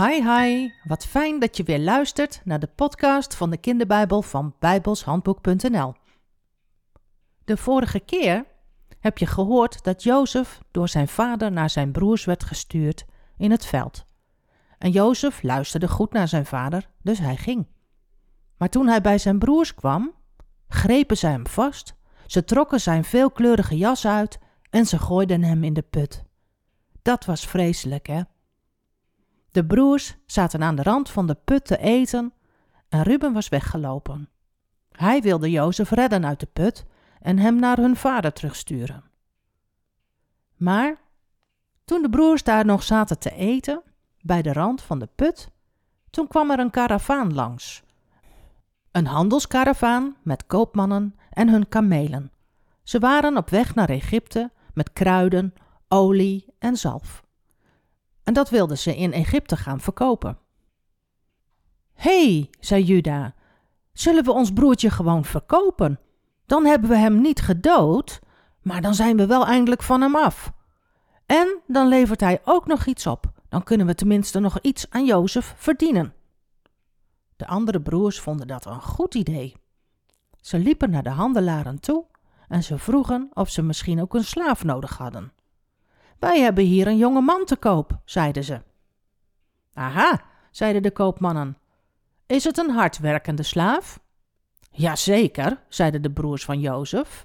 Hi hi, wat fijn dat je weer luistert naar de podcast van de kinderbijbel van bijbelshandboek.nl. De vorige keer heb je gehoord dat Jozef door zijn vader naar zijn broers werd gestuurd in het veld. En Jozef luisterde goed naar zijn vader, dus hij ging. Maar toen hij bij zijn broers kwam, grepen zij hem vast, ze trokken zijn veelkleurige jas uit en ze gooiden hem in de put. Dat was vreselijk, hè? De broers zaten aan de rand van de put te eten en Ruben was weggelopen. Hij wilde Jozef redden uit de put en hem naar hun vader terugsturen. Maar toen de broers daar nog zaten te eten, bij de rand van de put, toen kwam er een karavaan langs. Een handelskaravaan met koopmannen en hun kamelen. Ze waren op weg naar Egypte met kruiden, olie en zalf. En dat wilden ze in Egypte gaan verkopen. Hé, hey, zei Juda, zullen we ons broertje gewoon verkopen? Dan hebben we hem niet gedood, maar dan zijn we wel eindelijk van hem af. En dan levert hij ook nog iets op. Dan kunnen we tenminste nog iets aan Jozef verdienen. De andere broers vonden dat een goed idee. Ze liepen naar de handelaren toe en ze vroegen of ze misschien ook een slaaf nodig hadden. Wij hebben hier een jonge man te koop, zeiden ze. Aha, zeiden de koopmannen. Is het een hardwerkende slaaf? Jazeker, zeiden de broers van Jozef.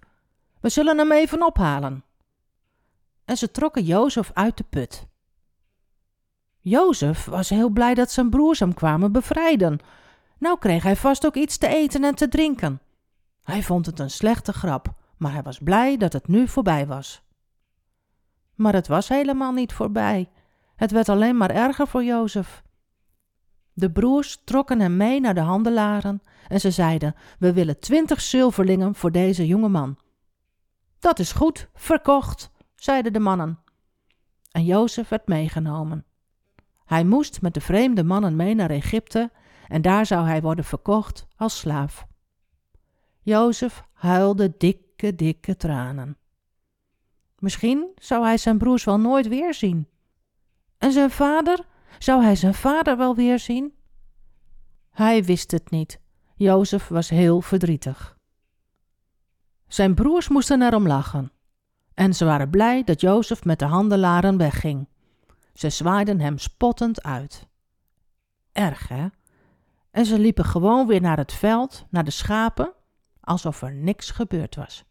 We zullen hem even ophalen. En ze trokken Jozef uit de put. Jozef was heel blij dat zijn broers hem kwamen bevrijden. Nou kreeg hij vast ook iets te eten en te drinken. Hij vond het een slechte grap, maar hij was blij dat het nu voorbij was. Maar het was helemaal niet voorbij. Het werd alleen maar erger voor Jozef. De broers trokken hem mee naar de handelaren en ze zeiden: We willen twintig zilverlingen voor deze jonge man. Dat is goed, verkocht, zeiden de mannen. En Jozef werd meegenomen. Hij moest met de vreemde mannen mee naar Egypte en daar zou hij worden verkocht als slaaf. Jozef huilde dikke, dikke tranen. Misschien zou hij zijn broers wel nooit weer zien. En zijn vader? Zou hij zijn vader wel weer zien? Hij wist het niet. Jozef was heel verdrietig. Zijn broers moesten erom lachen. En ze waren blij dat Jozef met de handelaren wegging. Ze zwaaiden hem spottend uit. Erg, hè? En ze liepen gewoon weer naar het veld, naar de schapen, alsof er niks gebeurd was.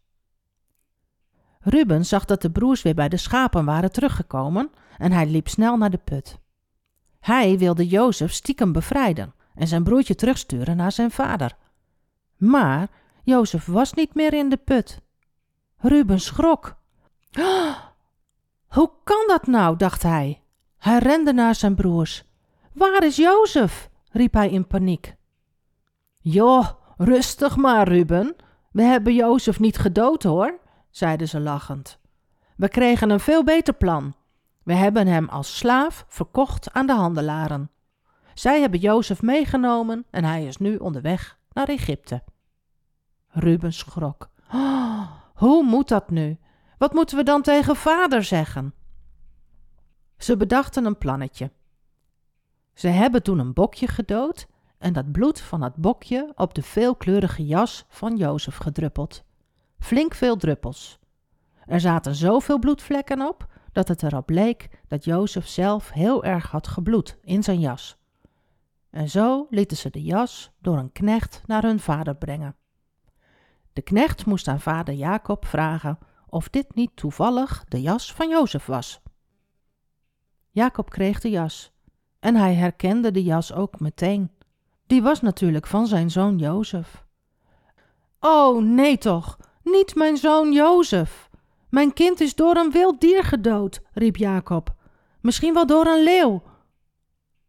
Ruben zag dat de broers weer bij de schapen waren teruggekomen en hij liep snel naar de put. Hij wilde Jozef stiekem bevrijden en zijn broertje terugsturen naar zijn vader. Maar Jozef was niet meer in de put. Ruben schrok. Hoe kan dat nou? dacht hij. Hij rende naar zijn broers. Waar is Jozef? riep hij in paniek. Joh, rustig maar, Ruben. We hebben Jozef niet gedood hoor zeiden ze lachend. We kregen een veel beter plan. We hebben hem als slaaf verkocht aan de handelaren. Zij hebben Jozef meegenomen en hij is nu onderweg naar Egypte. Ruben schrok. Hoe moet dat nu? Wat moeten we dan tegen vader zeggen? Ze bedachten een plannetje. Ze hebben toen een bokje gedood en dat bloed van het bokje op de veelkleurige jas van Jozef gedruppeld flink veel druppels. Er zaten zoveel bloedvlekken op dat het erop leek dat Jozef zelf heel erg had gebloed in zijn jas. En zo lieten ze de jas door een knecht naar hun vader brengen. De knecht moest aan vader Jacob vragen of dit niet toevallig de jas van Jozef was. Jacob kreeg de jas en hij herkende de jas ook meteen. Die was natuurlijk van zijn zoon Jozef. Oh, nee toch, niet mijn zoon Jozef. Mijn kind is door een wild dier gedood, riep Jacob. Misschien wel door een leeuw.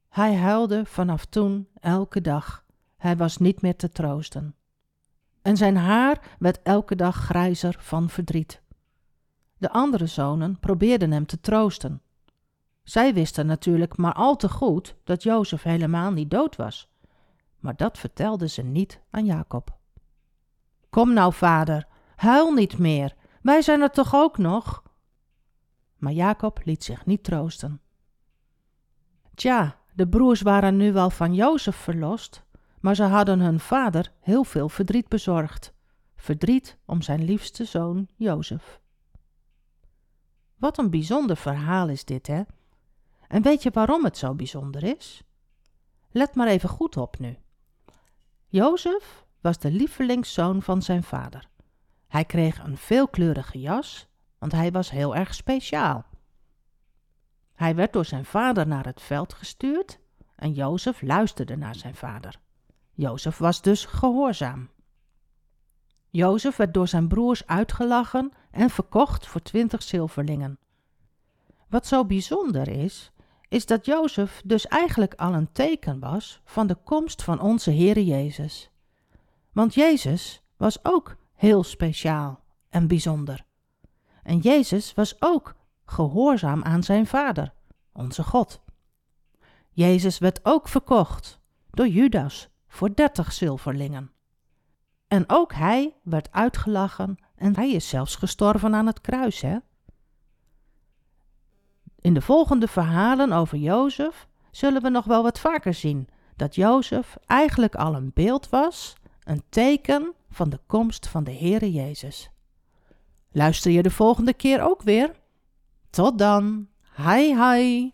Hij huilde vanaf toen elke dag. Hij was niet meer te troosten. En zijn haar werd elke dag grijzer van verdriet. De andere zonen probeerden hem te troosten. Zij wisten natuurlijk maar al te goed dat Jozef helemaal niet dood was. Maar dat vertelden ze niet aan Jacob. Kom nou, vader, Huil niet meer, wij zijn er toch ook nog? Maar Jacob liet zich niet troosten. Tja, De broers waren nu wel van Jozef verlost, maar ze hadden hun vader heel veel verdriet bezorgd. Verdriet om zijn liefste zoon Jozef. Wat een bijzonder verhaal is dit, hè? En weet je waarom het zo bijzonder is? Let maar even goed op nu. Jozef was de lievelingszoon van zijn vader. Hij kreeg een veelkleurige jas, want hij was heel erg speciaal. Hij werd door zijn vader naar het veld gestuurd en Jozef luisterde naar zijn vader. Jozef was dus gehoorzaam. Jozef werd door zijn broers uitgelachen en verkocht voor twintig zilverlingen. Wat zo bijzonder is, is dat Jozef dus eigenlijk al een teken was van de komst van onze Heere Jezus. Want Jezus was ook heel speciaal en bijzonder. En Jezus was ook gehoorzaam aan zijn Vader, onze God. Jezus werd ook verkocht door Judas voor dertig zilverlingen. En ook hij werd uitgelachen en hij is zelfs gestorven aan het kruis, hè? In de volgende verhalen over Jozef zullen we nog wel wat vaker zien dat Jozef eigenlijk al een beeld was, een teken van de komst van de Heere Jezus. Luister je de volgende keer ook weer? Tot dan. Hi hi.